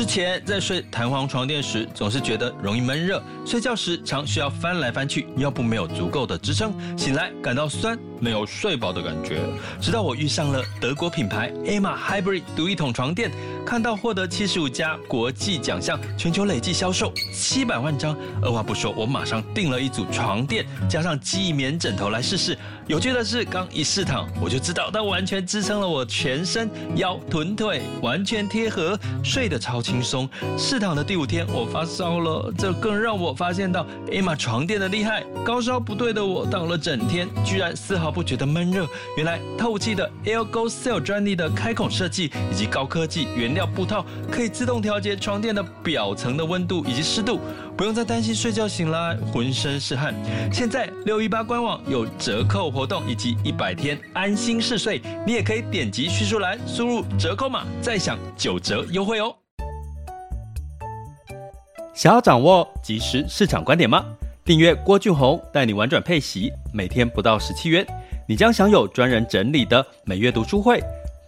之前在睡弹簧床垫时，总是觉得容易闷热，睡觉时常需要翻来翻去，腰部没有足够的支撑，醒来感到酸，没有睡饱的感觉。直到我遇上了德国品牌 Emma Hybrid 独一桶床垫，看到获得七十五家国际奖项，全球累计销售七百万张，二话不说，我马上订了一组床垫，加上记忆棉枕头来试试。有趣的是，刚一试躺，我就知道它完全支撑了我全身，腰、臀、腿完全贴合，睡得超轻松。试躺的第五天，我发烧了，这更让我发现到 Emma 床垫的厉害。高烧不对的我，躺了整天，居然丝毫不觉得闷热。原来透气的 AirgoCell 专利的开孔设计，以及高科技原料布套，可以自动调节床垫的表层的温度以及湿度。不用再担心睡觉醒来浑身是汗。现在六一八官网有折扣活动以及一百天安心试睡，你也可以点击叙述栏输入折扣码，再享九折优惠哦。想要掌握即时市场观点吗？订阅郭俊宏带你玩转配息，每天不到十七元，你将享有专人整理的每月读书会、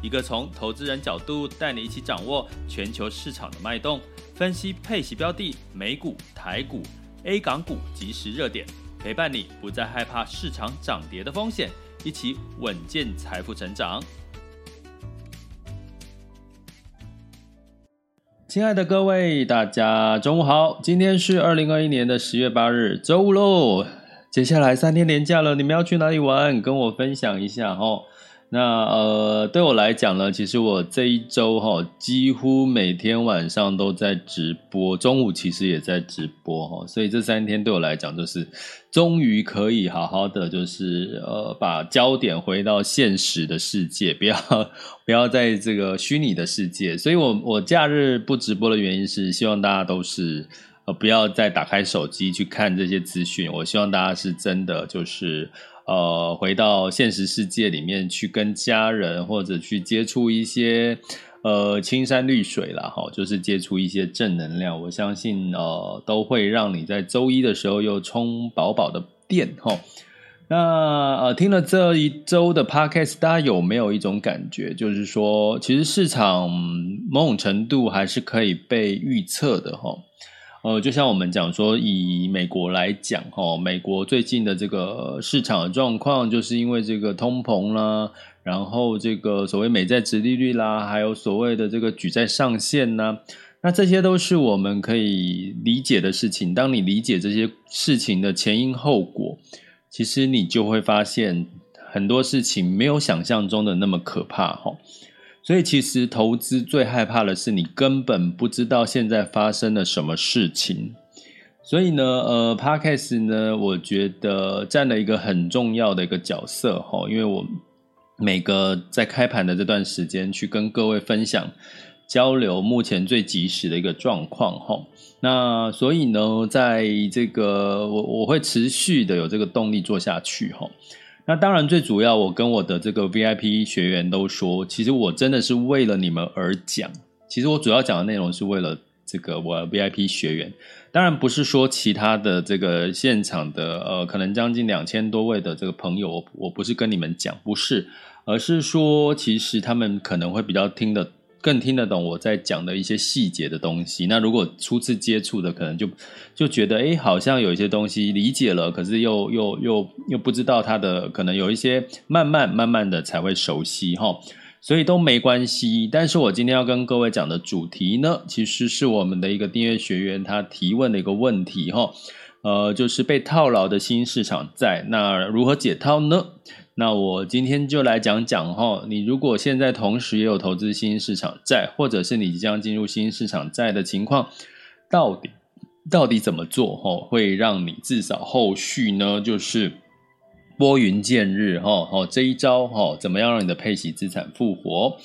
一个从投资人角度带你一起掌握全球市场的脉动，分析配息标的、美股、台股、A 港股即时热点。陪伴你不再害怕市场涨跌的风险，一起稳健财富成长。亲爱的各位，大家中午好！今天是二零二一年的十月八日，周五喽。接下来三天连假了，你们要去哪里玩？跟我分享一下哦。那呃，对我来讲呢，其实我这一周哈，几乎每天晚上都在直播，中午其实也在直播哈，所以这三天对我来讲，就是终于可以好好的，就是呃，把焦点回到现实的世界，不要不要在这个虚拟的世界。所以我我假日不直播的原因是，希望大家都是呃，不要再打开手机去看这些资讯。我希望大家是真的就是。呃，回到现实世界里面去跟家人或者去接触一些呃青山绿水啦，哈，就是接触一些正能量。我相信呃都会让你在周一的时候又充饱饱的电哈。那呃听了这一周的 podcast，大家有没有一种感觉，就是说其实市场某种程度还是可以被预测的哈。呃，就像我们讲说，以美国来讲，哈，美国最近的这个市场的状况，就是因为这个通膨啦，然后这个所谓美债殖利率啦，还有所谓的这个举债上限呐，那这些都是我们可以理解的事情。当你理解这些事情的前因后果，其实你就会发现很多事情没有想象中的那么可怕，哈。所以，其实投资最害怕的是你根本不知道现在发生了什么事情。所以呢，呃，Podcast 呢，我觉得占了一个很重要的一个角色哈，因为我每个在开盘的这段时间去跟各位分享、交流目前最及时的一个状况哈。那所以呢，在这个我我会持续的有这个动力做下去哈。那当然，最主要，我跟我的这个 VIP 学员都说，其实我真的是为了你们而讲。其实我主要讲的内容是为了这个我 VIP 学员，当然不是说其他的这个现场的呃，可能将近两千多位的这个朋友，我不是跟你们讲，不是，而是说其实他们可能会比较听得。更听得懂我在讲的一些细节的东西。那如果初次接触的，可能就就觉得，诶，好像有一些东西理解了，可是又又又又不知道它的可能有一些慢慢慢慢的才会熟悉哈。所以都没关系。但是我今天要跟各位讲的主题呢，其实是我们的一个订阅学员他提问的一个问题哈。呃，就是被套牢的新市场在，那如何解套呢？那我今天就来讲讲哈，你如果现在同时也有投资新兴市场债，或者是你即将进入新兴市场债的情况，到底到底怎么做哈，会让你至少后续呢，就是拨云见日哈，哦，这一招哈，怎么样让你的配息资产复活？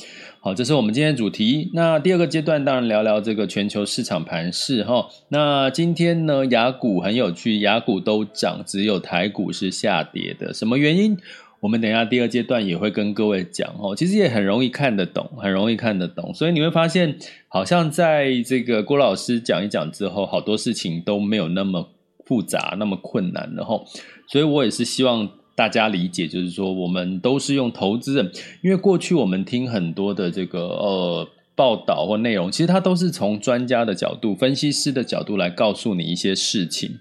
好，这是我们今天的主题。那第二个阶段，当然聊聊这个全球市场盘势哈。那今天呢，雅股很有趣，雅股都涨，只有台股是下跌的，什么原因？我们等一下第二阶段也会跟各位讲哦。其实也很容易看得懂，很容易看得懂。所以你会发现，好像在这个郭老师讲一讲之后，好多事情都没有那么复杂，那么困难了哈。所以我也是希望大家理解，就是说我们都是用投资人，因为过去我们听很多的这个呃报道或内容，其实它都是从专家的角度、分析师的角度来告诉你一些事情。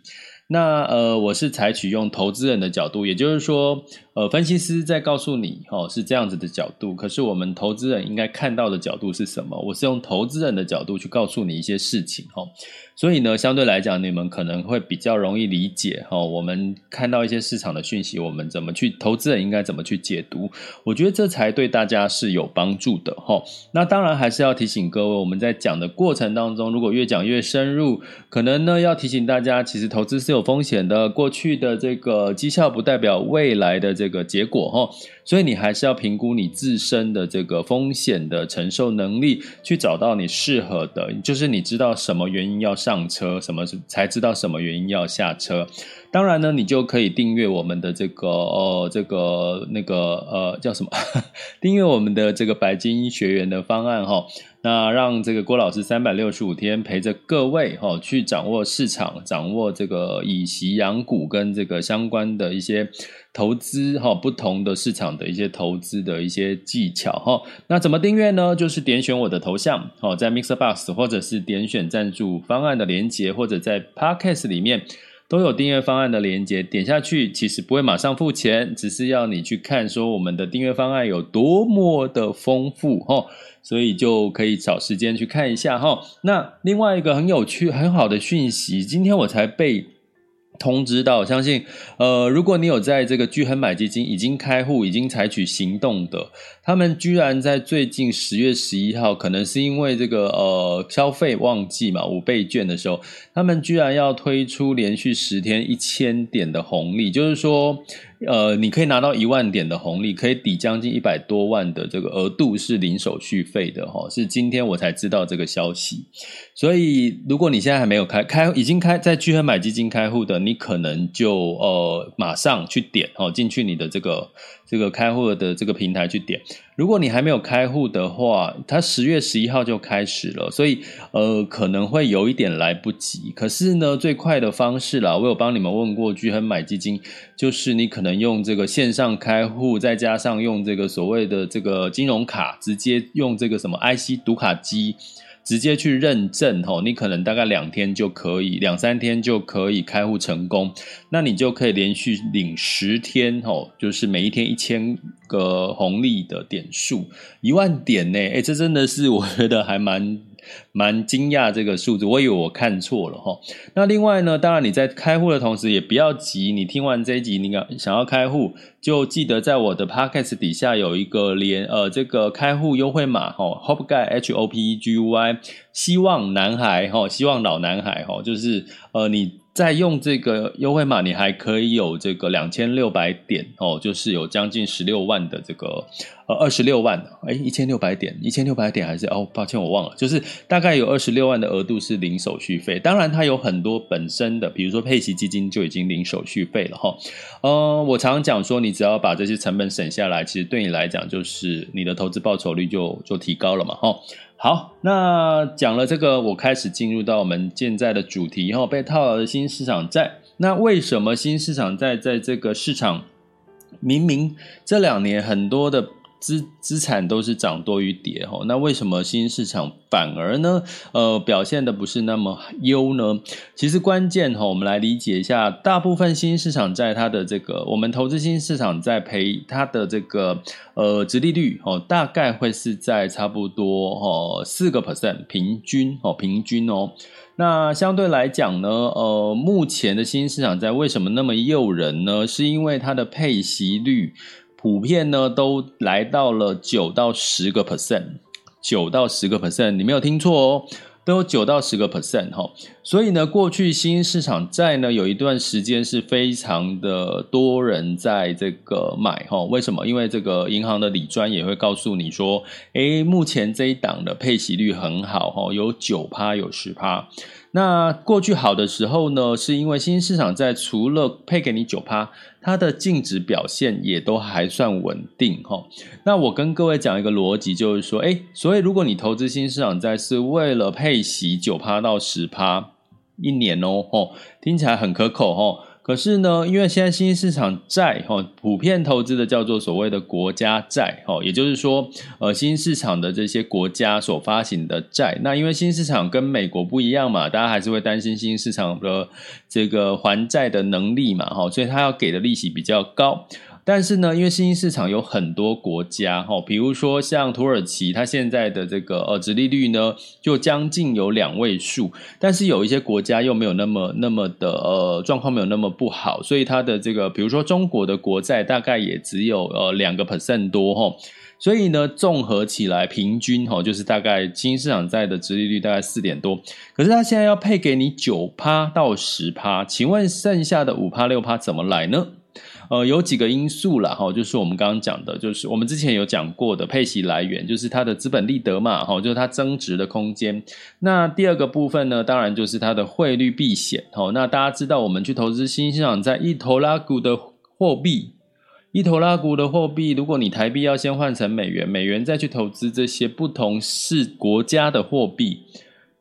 那呃，我是采取用投资人的角度，也就是说，呃，分析师在告诉你，哦，是这样子的角度。可是我们投资人应该看到的角度是什么？我是用投资人的角度去告诉你一些事情，哦。所以呢，相对来讲，你们可能会比较容易理解，哦。我们看到一些市场的讯息，我们怎么去投资人应该怎么去解读？我觉得这才对大家是有帮助的，哈。那当然还是要提醒各位，我们在讲的过程当中，如果越讲越深入，可能呢要提醒大家，其实投资是有风险的。过去的这个绩效不代表未来的。这个结果哈，所以你还是要评估你自身的这个风险的承受能力，去找到你适合的，就是你知道什么原因要上车，什么才知道什么原因要下车。当然呢，你就可以订阅我们的这个呃这个那个呃叫什么？订阅我们的这个白金学员的方案哈。那让这个郭老师三百六十五天陪着各位哈，去掌握市场，掌握这个以息养股跟这个相关的一些投资哈，不同的市场的一些投资的一些技巧哈。那怎么订阅呢？就是点选我的头像哦，在 Mixer Box 或者是点选赞助方案的连接，或者在 Podcast 里面都有订阅方案的连接，点下去其实不会马上付钱，只是要你去看说我们的订阅方案有多么的丰富哈。所以就可以找时间去看一下哈。那另外一个很有趣、很好的讯息，今天我才被通知到。相信呃，如果你有在这个聚恒买基金已经开户、已经采取行动的，他们居然在最近十月十一号，可能是因为这个呃消费旺季嘛，五倍券的时候，他们居然要推出连续十天一千点的红利，就是说。呃，你可以拿到一万点的红利，可以抵将近一百多万的这个额度是零手续费的哈，是今天我才知道这个消息。所以如果你现在还没有开开，已经开在聚合买基金开户的，你可能就呃马上去点哦，进去你的这个这个开户的这个平台去点。如果你还没有开户的话，它十月十一号就开始了，所以呃可能会有一点来不及。可是呢，最快的方式啦，我有帮你们问过巨亨买基金，就是你可能用这个线上开户，再加上用这个所谓的这个金融卡，直接用这个什么 IC 读卡机。直接去认证吼，你可能大概两天就可以，两三天就可以开户成功，那你就可以连续领十天吼，就是每一天一千个红利的点数，一万点呢，诶，这真的是我觉得还蛮。蛮惊讶这个数字，我以为我看错了哈。那另外呢，当然你在开户的同时也不要急，你听完这一集，你想要开户，就记得在我的 podcast 底下有一个连呃这个开户优惠码哈，Hope Guy H O P E G U Y，希望男孩哈，希望老男孩哈，就是呃你。再用这个优惠码，你还可以有这个两千六百点哦，就是有将近十六万的这个呃二十六万，哎一千六百点，一千六百点还是哦，抱歉我忘了，就是大概有二十六万的额度是零手续费，当然它有很多本身的，比如说配息基金就已经零手续费了哈。呃，我常常讲说，你只要把这些成本省下来，其实对你来讲就是你的投资报酬率就就提高了嘛哈。好，那讲了这个，我开始进入到我们现在的主题，哈，被套牢的新市场债。那为什么新市场债在这个市场，明明这两年很多的。资资产都是涨多于跌哈，那为什么新兴市场反而呢？呃，表现的不是那么优呢？其实关键哈，我们来理解一下，大部分新兴市场在它的这个，我们投资新兴市场在赔它的这个呃殖利率哦，大概会是在差不多哦四个 percent 平均哦平均哦。那相对来讲呢，呃，目前的新兴市场在为什么那么诱人呢？是因为它的配息率。普遍呢都来到了九到十个 percent，九到十个 percent，你没有听错哦。都有九到十个 percent 哈。所以呢，过去新兴市场债呢有一段时间是非常的多人在这个买哈。为什么？因为这个银行的理专也会告诉你说，诶，目前这一档的配息率很好哈，有九趴，有十趴。那过去好的时候呢，是因为新兴市场在除了配给你九趴，它的净值表现也都还算稳定哈。那我跟各位讲一个逻辑，就是说，诶，所以如果你投资新兴市场债是为了配息九趴到十趴一年哦，吼，听起来很可口吼。可是呢，因为现在新兴市场债哈，普遍投资的叫做所谓的国家债哈，也就是说，呃，新兴市场的这些国家所发行的债，那因为新兴市场跟美国不一样嘛，大家还是会担心新兴市场的这个还债的能力嘛，哈，所以它要给的利息比较高。但是呢，因为新兴市场有很多国家哈，比如说像土耳其，它现在的这个呃殖利率呢，就将近有两位数。但是有一些国家又没有那么那么的呃状况没有那么不好，所以它的这个比如说中国的国债大概也只有呃两个 percent 多哈。所以呢，综合起来平均哈，就是大概新兴市场债的殖利率大概四点多。可是它现在要配给你九趴到十趴，请问剩下的五趴六趴怎么来呢？呃，有几个因素啦，哈，就是我们刚刚讲的，就是我们之前有讲过的配息来源，就是它的资本利得嘛，哈，就是它增值的空间。那第二个部分呢，当然就是它的汇率避险，哈。那大家知道，我们去投资新兴市场在一头拉股的货币，一头拉股的货币，如果你台币要先换成美元，美元再去投资这些不同是国家的货币，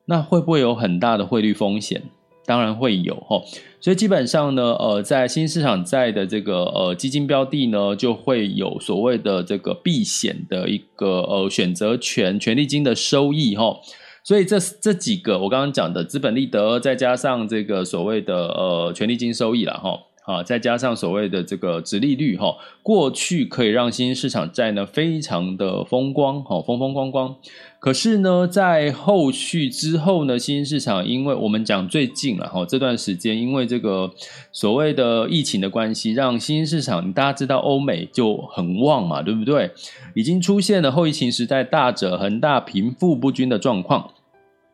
那会不会有很大的汇率风险？当然会有哈。所以基本上呢，呃，在新市场债的这个呃基金标的呢，就会有所谓的这个避险的一个呃选择权权利金的收益哈。所以这这几个我刚刚讲的资本利得，再加上这个所谓的呃权利金收益了哈。啊，再加上所谓的这个殖利率哈，过去可以让新兴市场债呢非常的风光，哈，风风光光。可是呢，在后续之后呢，新兴市场因为我们讲最近了哈，这段时间因为这个所谓的疫情的关系，让新兴市场大家知道欧美就很旺嘛，对不对？已经出现了后疫情时代大者恒大、贫富不均的状况。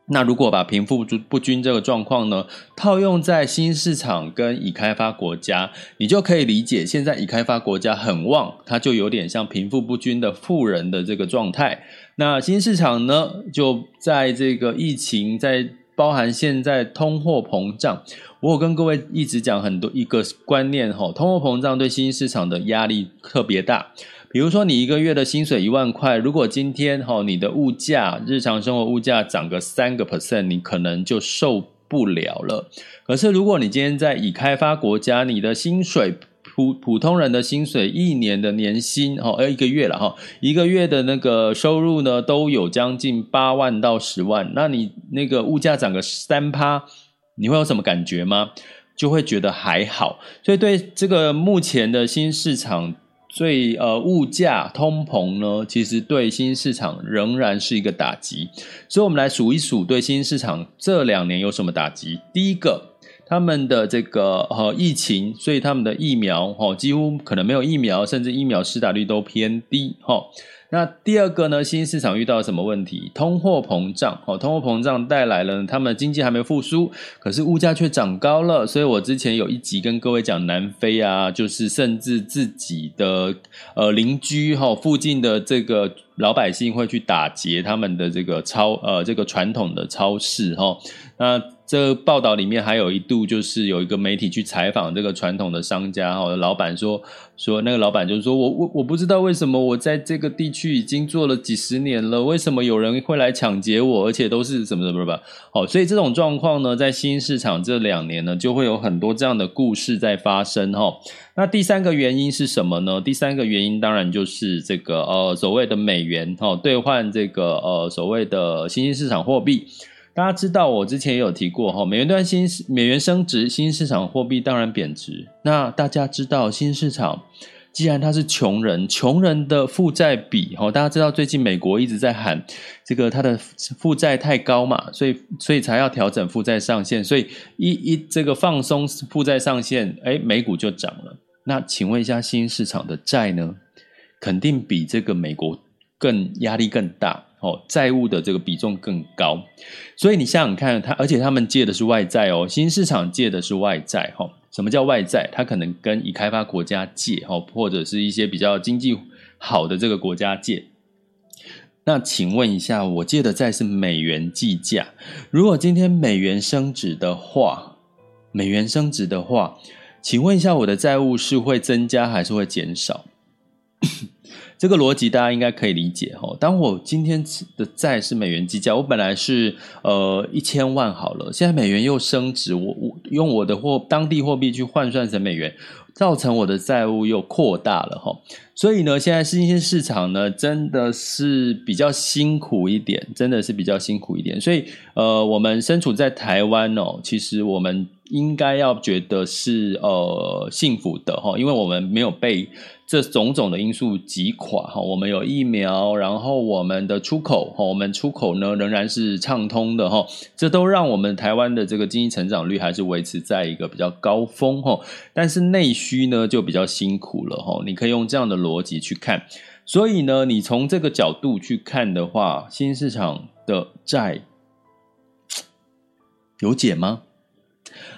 那如果把贫富不均这个状况呢，套用在新市场跟已开发国家，你就可以理解，现在已开发国家很旺，它就有点像贫富不均的富人的这个状态。那新市场呢，就在这个疫情，在包含现在通货膨胀，我有跟各位一直讲很多一个观念哈，通货膨胀对新市场的压力特别大。比如说，你一个月的薪水一万块，如果今天哈你的物价、日常生活物价涨个三个 percent，你可能就受不了了。可是，如果你今天在已开发国家，你的薪水普普通人的薪水一年的年薪哈，呃一个月了哈，一个月的那个收入呢都有将近八万到十万，那你那个物价涨个三趴，你会有什么感觉吗？就会觉得还好。所以对这个目前的新市场。所以，呃，物价通膨呢，其实对新兴市场仍然是一个打击。所以，我们来数一数，对新兴市场这两年有什么打击？第一个，他们的这个呃疫情，所以他们的疫苗哈，几乎可能没有疫苗，甚至疫苗施打率都偏低哈。那第二个呢？新市场遇到什么问题？通货膨胀，哦，通货膨胀带来了他们经济还没复苏，可是物价却涨高了。所以我之前有一集跟各位讲，南非啊，就是甚至自己的呃邻居哈，附近的这个老百姓会去打劫他们的这个超呃这个传统的超市哈。那这报道里面还有一度就是有一个媒体去采访这个传统的商家哈，老板说说那个老板就是说我我我不知道为什么我在这个地区已经做了几十年了，为什么有人会来抢劫我，而且都是什么什么什么？好，所以这种状况呢，在新兴市场这两年呢，就会有很多这样的故事在发生哈。那第三个原因是什么呢？第三个原因当然就是这个呃所谓的美元哈兑换这个呃所谓的新兴市场货币。大家知道，我之前也有提过哈，美元兑新美元升值，新市场货币当然贬值。那大家知道，新市场既然它是穷人，穷人的负债比哈，大家知道最近美国一直在喊这个它的负债太高嘛，所以所以才要调整负债上限，所以一一这个放松负债上限，哎，美股就涨了。那请问一下，新市场的债呢，肯定比这个美国更压力更大。哦，债务的这个比重更高。所以你想想看，他而且他们借的是外债哦，新市场借的是外债哈。什么叫外债？它可能跟已开发国家借哈，或者是一些比较经济好的这个国家借。那请问一下，我借的债是美元计价，如果今天美元升值的话，美元升值的话，请问一下，我的债务是会增加还是会减少？这个逻辑大家应该可以理解哈。当我今天的债是美元计价，我本来是呃一千万好了，现在美元又升值，我我用我的货当地货币去换算成美元。造成我的债务又扩大了哈，所以呢，现在新兴市场呢真的是比较辛苦一点，真的是比较辛苦一点。所以呃，我们身处在台湾哦，其实我们应该要觉得是呃幸福的哈，因为我们没有被。这种种的因素击垮哈，我们有疫苗，然后我们的出口哈，我们出口呢仍然是畅通的哈，这都让我们台湾的这个经济成长率还是维持在一个比较高峰哈。但是内需呢就比较辛苦了哈，你可以用这样的逻辑去看，所以呢，你从这个角度去看的话，新市场的债有解吗？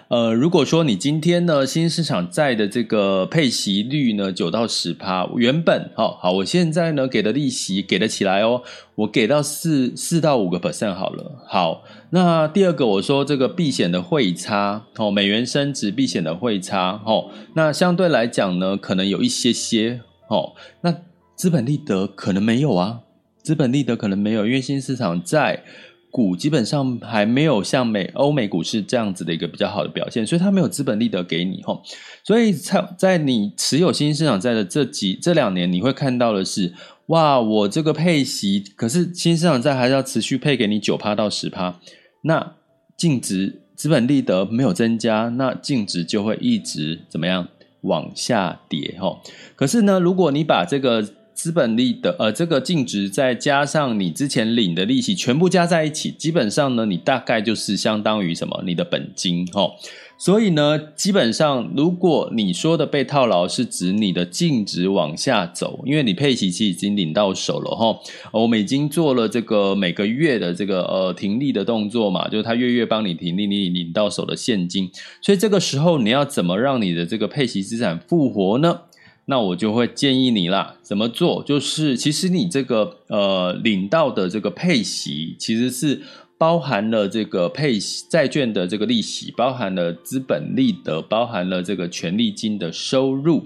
呃，如果说你今天呢，新兴市场债的这个配息率呢，九到十趴，原本好好，我现在呢给的利息给得起来哦，我给到四四到五个 percent 好了。好，那第二个我说这个避险的汇差哦，美元升值避险的汇差哦，那相对来讲呢，可能有一些些哦，那资本利得可能没有啊，资本利得可能没有，因为新市场债。股基本上还没有像美欧美股市这样子的一个比较好的表现，所以它没有资本利得给你吼，所以在在你持有新兴市场债的这几这两年，你会看到的是，哇，我这个配息，可是新兴市场债还是要持续配给你九趴到十趴，那净值资本利得没有增加，那净值就会一直怎么样往下跌吼。可是呢，如果你把这个资本利的，呃，这个净值再加上你之前领的利息，全部加在一起，基本上呢，你大概就是相当于什么？你的本金，齁。所以呢，基本上，如果你说的被套牢，是指你的净值往下走，因为你配息期已经领到手了，齁。我们已经做了这个每个月的这个呃停利的动作嘛，就是他月月帮你停利，你领到手的现金。所以这个时候，你要怎么让你的这个配息资产复活呢？那我就会建议你啦，怎么做？就是其实你这个呃领到的这个配息，其实是包含了这个配息债券的这个利息，包含了资本利得，包含了这个权利金的收入。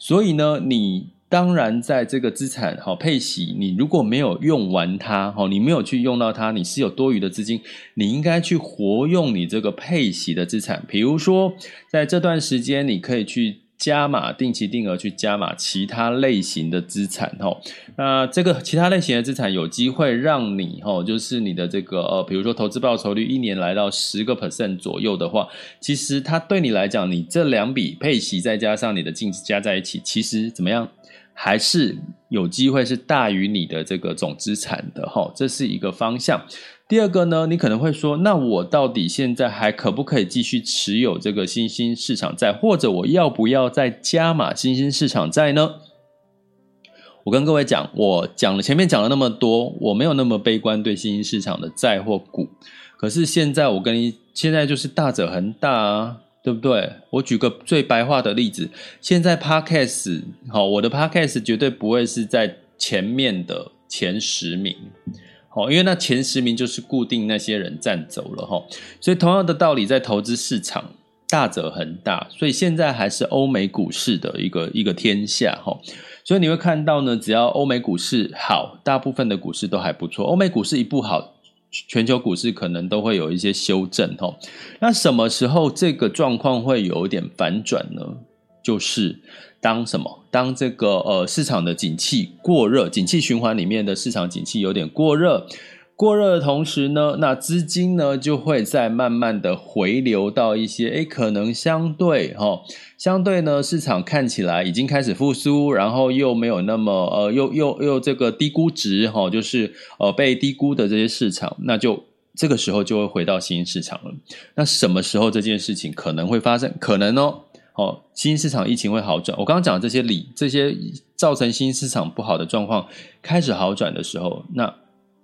所以呢，你当然在这个资产好配息，你如果没有用完它，好，你没有去用到它，你是有多余的资金，你应该去活用你这个配息的资产。比如说，在这段时间，你可以去。加码定期定额去加码其他类型的资产吼，那这个其他类型的资产有机会让你吼，就是你的这个呃，比如说投资报酬率一年来到十个 percent 左右的话，其实它对你来讲，你这两笔配息再加上你的净值加在一起，其实怎么样，还是有机会是大于你的这个总资产的吼，这是一个方向。第二个呢，你可能会说，那我到底现在还可不可以继续持有这个新兴市场债，或者我要不要再加码新兴市场债呢？我跟各位讲，我讲了前面讲了那么多，我没有那么悲观对新兴市场的债或股。可是现在我跟你，现在就是大者恒大啊，对不对？我举个最白话的例子，现在 Podcast 好，我的 Podcast 绝对不会是在前面的前十名。哦，因为那前十名就是固定那些人占走了哈，所以同样的道理，在投资市场大者恒大，所以现在还是欧美股市的一个一个天下哈，所以你会看到呢，只要欧美股市好，大部分的股市都还不错。欧美股市一不好，全球股市可能都会有一些修正哈。那什么时候这个状况会有一点反转呢？就是。当什么？当这个呃市场的景气过热，景气循环里面的市场景气有点过热，过热的同时呢，那资金呢就会再慢慢的回流到一些诶可能相对哈、相对呢市场看起来已经开始复苏，然后又没有那么呃又又又这个低估值哈、就是呃被低估的这些市场，那就这个时候就会回到新市场了。那什么时候这件事情可能会发生？可能哦。哦，新兴市场疫情会好转。我刚刚讲的这些理，这些造成新兴市场不好的状况开始好转的时候，那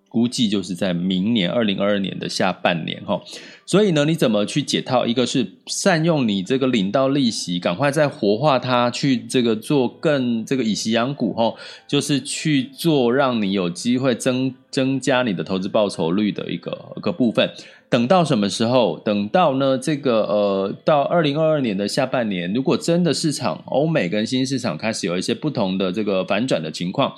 估计就是在明年二零二二年的下半年哈。所以呢，你怎么去解套？一个是善用你这个领到利息，赶快再活化它，去这个做更这个以息养股哈，就是去做让你有机会增增加你的投资报酬率的一个一个部分。等到什么时候？等到呢这个呃，到二零二二年的下半年，如果真的市场欧美跟新市场开始有一些不同的这个反转的情况，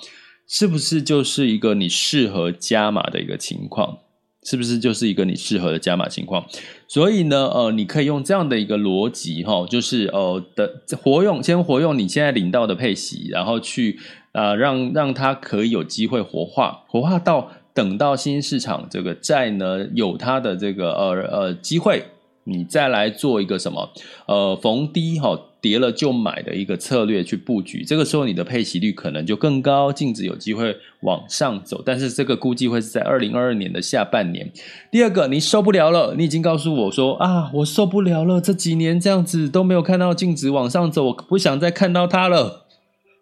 是不是就是一个你适合加码的一个情况？是不是就是一个你适合的加码情况？所以呢，呃，你可以用这样的一个逻辑哈，就是呃的活用，先活用你现在领到的配息，然后去啊、让让它可以有机会活化，活化到等到新市场这个债呢有它的这个呃呃机会，你再来做一个什么呃逢低哈。跌了就买的一个策略去布局，这个时候你的配息率可能就更高，净值有机会往上走。但是这个估计会是在二零二二年的下半年。第二个，你受不了了，你已经告诉我说啊，我受不了了，这几年这样子都没有看到净值往上走，我不想再看到它了，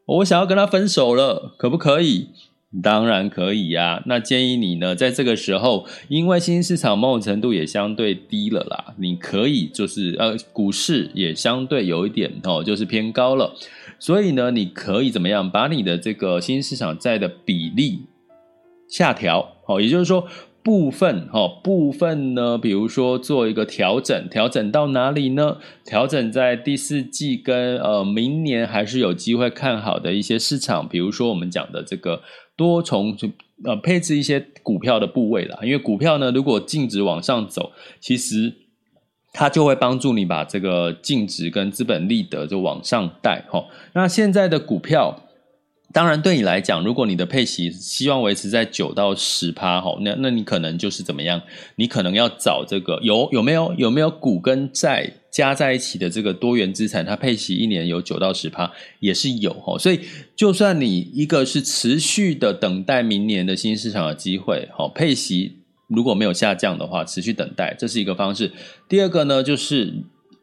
我想要跟他分手了，可不可以？当然可以呀，那建议你呢，在这个时候，因为新兴市场某种程度也相对低了啦，你可以就是呃，股市也相对有一点哦，就是偏高了，所以呢，你可以怎么样，把你的这个新兴市场债的比例下调，哦，也就是说。部分哈，部分呢，比如说做一个调整，调整到哪里呢？调整在第四季跟呃明年还是有机会看好的一些市场，比如说我们讲的这个多重呃配置一些股票的部位啦，因为股票呢，如果净值往上走，其实它就会帮助你把这个净值跟资本利得就往上带哈。那现在的股票。当然，对你来讲，如果你的配息希望维持在九到十趴，哈，那那你可能就是怎么样？你可能要找这个有有没有有没有股跟债加在一起的这个多元资产，它配息一年有九到十趴也是有哈。所以，就算你一个是持续的等待明年的新市场的机会，哈，配息如果没有下降的话，持续等待，这是一个方式。第二个呢，就是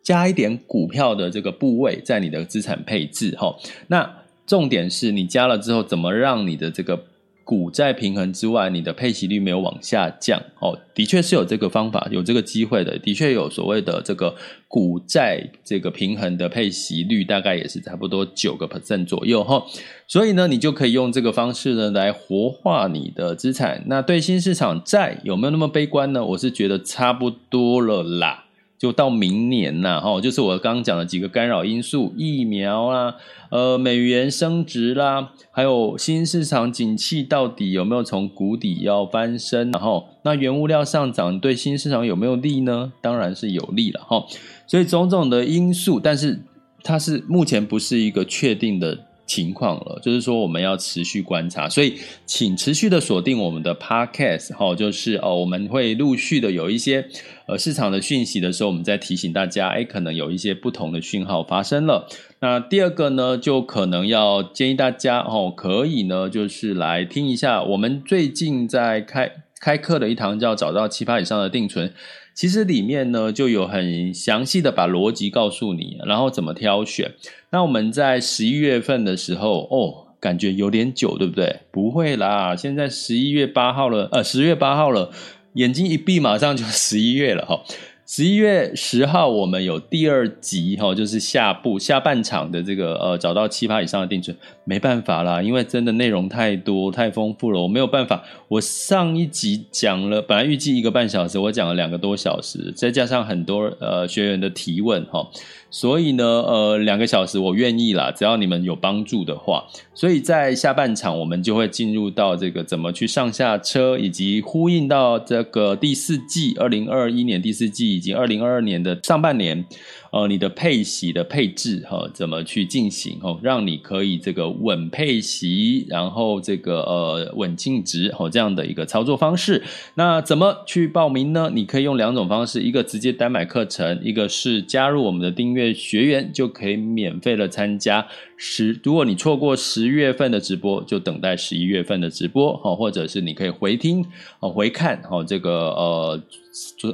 加一点股票的这个部位在你的资产配置，哈，那。重点是你加了之后，怎么让你的这个股债平衡之外，你的配息率没有往下降？哦，的确是有这个方法，有这个机会的，的确有所谓的这个股债这个平衡的配息率，大概也是差不多九个 percent 左右哈。所以呢，你就可以用这个方式呢来活化你的资产。那对新市场债有没有那么悲观呢？我是觉得差不多了啦。就到明年呐，哈，就是我刚刚讲的几个干扰因素，疫苗啦，呃，美元升值啦，还有新市场景气到底有没有从谷底要翻身？然后，那原物料上涨对新市场有没有利呢？当然是有利了，哈。所以种种的因素，但是它是目前不是一个确定的。情况了，就是说我们要持续观察，所以请持续的锁定我们的 podcast 哈，就是哦，我们会陆续的有一些呃市场的讯息的时候，我们再提醒大家，哎，可能有一些不同的讯号发生了。那第二个呢，就可能要建议大家哦，可以呢，就是来听一下我们最近在开开课的一堂叫找到七八以上的定存。其实里面呢，就有很详细的把逻辑告诉你，然后怎么挑选。那我们在十一月份的时候，哦，感觉有点久，对不对？不会啦，现在十一月八号了，呃，十月八号了，眼睛一闭，马上就十一月了，哈。十一月十号，我们有第二集哈，就是下部下半场的这个呃，找到七八以上的定存，没办法啦，因为真的内容太多太丰富了，我没有办法。我上一集讲了，本来预计一个半小时，我讲了两个多小时，再加上很多呃学员的提问哈。所以呢，呃，两个小时我愿意啦，只要你们有帮助的话。所以在下半场，我们就会进入到这个怎么去上下车，以及呼应到这个第四季，二零二一年第四季以及二零二二年的上半年。呃，你的配息的配置哈、哦，怎么去进行哦？让你可以这个稳配息，然后这个呃稳净值哦，这样的一个操作方式。那怎么去报名呢？你可以用两种方式，一个直接单买课程，一个是加入我们的订阅学员就可以免费的参加十。如果你错过十月份的直播，就等待十一月份的直播，哈，或者是你可以回听哦，回看哦，这个呃，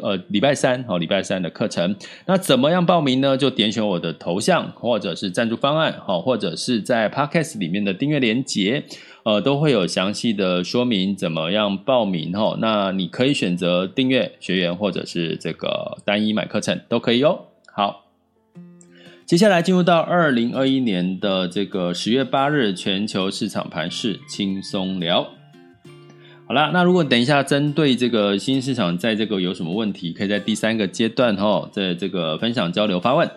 呃，礼拜三哦，礼拜三的课程。那怎么样报名呢？就点选我的头像，或者是赞助方案，哈，或者是在 Podcast 里面的订阅连结。呃，都会有详细的说明怎么样报名哦。那你可以选择订阅学员，或者是这个单一买课程都可以哦。好，接下来进入到二零二一年的这个十月八日全球市场盘势轻松聊。好啦，那如果等一下针对这个新市场在这个有什么问题，可以在第三个阶段哈，在这个分享交流发问。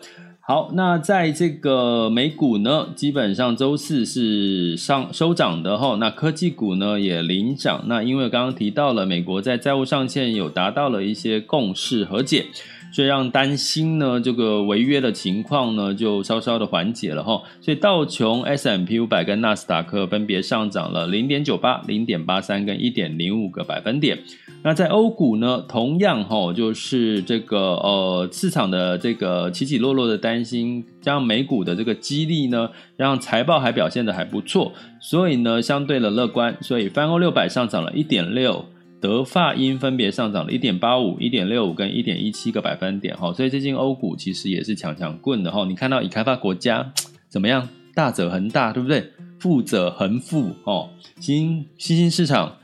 好，那在这个美股呢，基本上周四是上收涨的哈。那科技股呢也领涨。那因为刚刚提到了美国在债务上限有达到了一些共识和解。所以让担心呢，这个违约的情况呢，就稍稍的缓解了哈。所以道琼 s m p 五百跟纳斯达克分别上涨了零点九八、零点八三跟一点零五个百分点。那在欧股呢，同样哈，就是这个呃市场的这个起起落落的担心，加上美股的这个激励呢，让财报还表现得还不错，所以呢，相对的乐观。所以泛欧六百上涨了一点六。德法英分别上涨了一点八五、一点六五跟一点一七个百分点哈，所以最近欧股其实也是强强棍的哈。你看到已开发国家怎么样？大者恒大，对不对？富者恒富哦。新新兴市场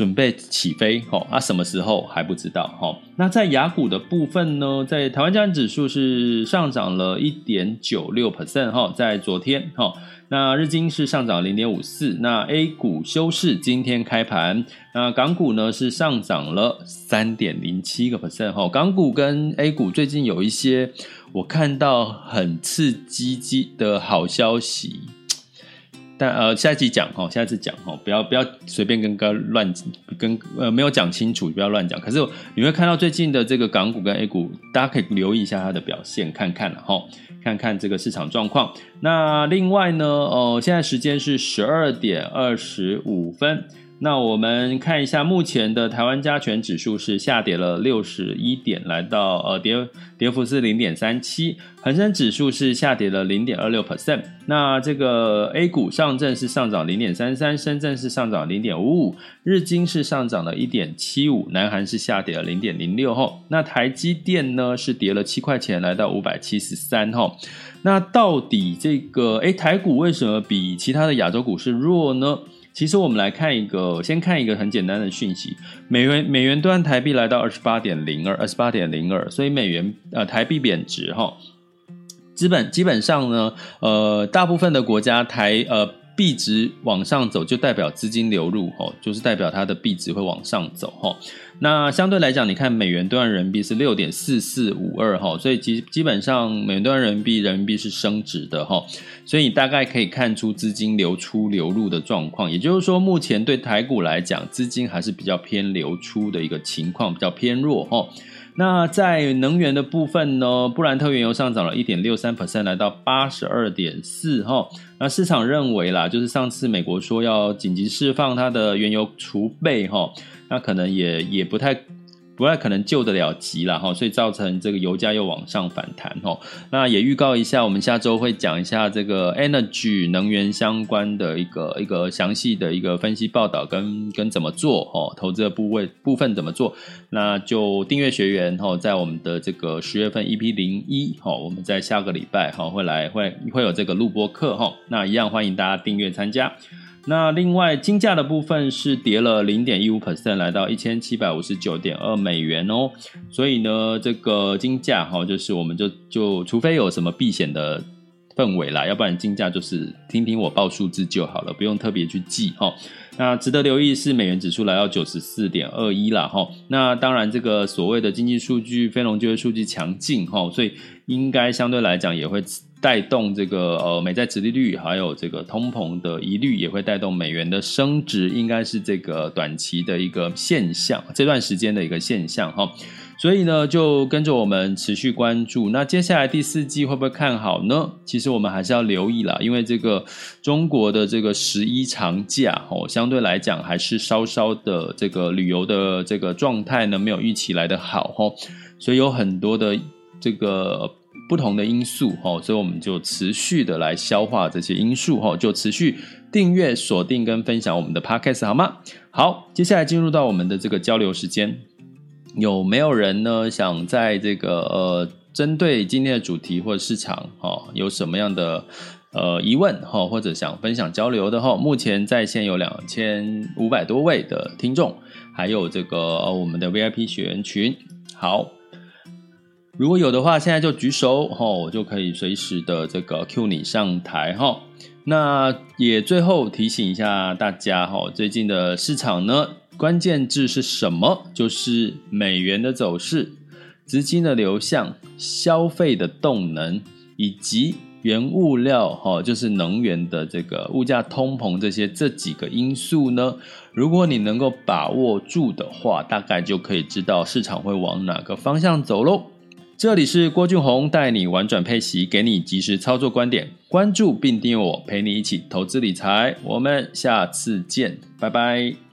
准备起飞哦，啊，什么时候还不知道哈。那在雅股的部分呢，在台湾加权指数是上涨了一点九六 percent 哈，在昨天哈。那日经是上涨零点五四，那 A 股休市，今天开盘，那港股呢是上涨了三点零七个 percent 哈，港股跟 A 股最近有一些我看到很刺激激的好消息。但呃，下一集讲哈，下一次讲哈，不要不要随便跟哥乱跟呃没有讲清楚，不要乱讲。可是你会看到最近的这个港股跟 A 股，大家可以留意一下它的表现，看看哈，看看这个市场状况。那另外呢，呃，现在时间是十二点二十五分。那我们看一下，目前的台湾加权指数是下跌了六十一点，来到呃跌跌幅是零点三七，恒生指数是下跌了零点二六 percent。那这个 A 股上证是上涨零点三三，深圳是上涨零点五五，日经是上涨了一点七五，南韩是下跌了零点零六后，那台积电呢是跌了七块钱，来到五百七十三后。那到底这个诶台股为什么比其他的亚洲股市弱呢？其实我们来看一个，先看一个很简单的讯息，美元美元兑台币来到二十八点零二，二十八点零二，所以美元呃台币贬值哈，基本基本上呢，呃大部分的国家台呃。币值往上走，就代表资金流入，吼，就是代表它的币值会往上走，吼。那相对来讲，你看美元兑换人民币是六点四四五二，吼，所以基基本上美元兑换人民币，人民币是升值的，吼。所以你大概可以看出资金流出流入的状况，也就是说，目前对台股来讲，资金还是比较偏流出的一个情况，比较偏弱，吼。那在能源的部分呢，布兰特原油上涨了一点六三 percent，来到八十二点四哈。那市场认为啦，就是上次美国说要紧急释放它的原油储备哈，那可能也也不太。不太可能救得了急了哈，所以造成这个油价又往上反弹哈。那也预告一下，我们下周会讲一下这个 energy 能源相关的一个一个详细的一个分析报道跟跟怎么做哈，投资的部位部分怎么做，那就订阅学员哈，在我们的这个十月份 EP 零一哈，我们在下个礼拜哈会来会会有这个录播课哈，那一样欢迎大家订阅参加。那另外金价的部分是跌了零点一五 percent，来到一千七百五十九点二美元哦。所以呢，这个金价哈，就是我们就就除非有什么避险的氛围啦，要不然金价就是听听我报数字就好了，不用特别去记哈。那值得留意是美元指数来到九十四点二一了哈。那当然这个所谓的经济数据非农就业数据强劲哈，所以应该相对来讲也会。带动这个呃美债殖利率，还有这个通膨的疑虑，也会带动美元的升值，应该是这个短期的一个现象，这段时间的一个现象哈。所以呢，就跟着我们持续关注。那接下来第四季会不会看好呢？其实我们还是要留意啦，因为这个中国的这个十一长假哦，相对来讲还是稍稍的这个旅游的这个状态呢，没有预期来的好哈。所以有很多的这个。不同的因素哈，所以我们就持续的来消化这些因素哈，就持续订阅、锁定跟分享我们的 Podcast 好吗？好，接下来进入到我们的这个交流时间，有没有人呢想在这个呃针对今天的主题或者市场哈有什么样的呃疑问哈，或者想分享交流的哈？目前在线有两千五百多位的听众，还有这个我们的 VIP 学员群，好。如果有的话，现在就举手吼，我就可以随时的这个 Q 你上台哈。那也最后提醒一下大家哈，最近的市场呢，关键字是什么？就是美元的走势、资金的流向、消费的动能，以及原物料哈，就是能源的这个物价通膨这些这几个因素呢。如果你能够把握住的话，大概就可以知道市场会往哪个方向走喽。这里是郭俊宏带你玩转配息，给你及时操作观点。关注并订阅我，陪你一起投资理财。我们下次见，拜拜。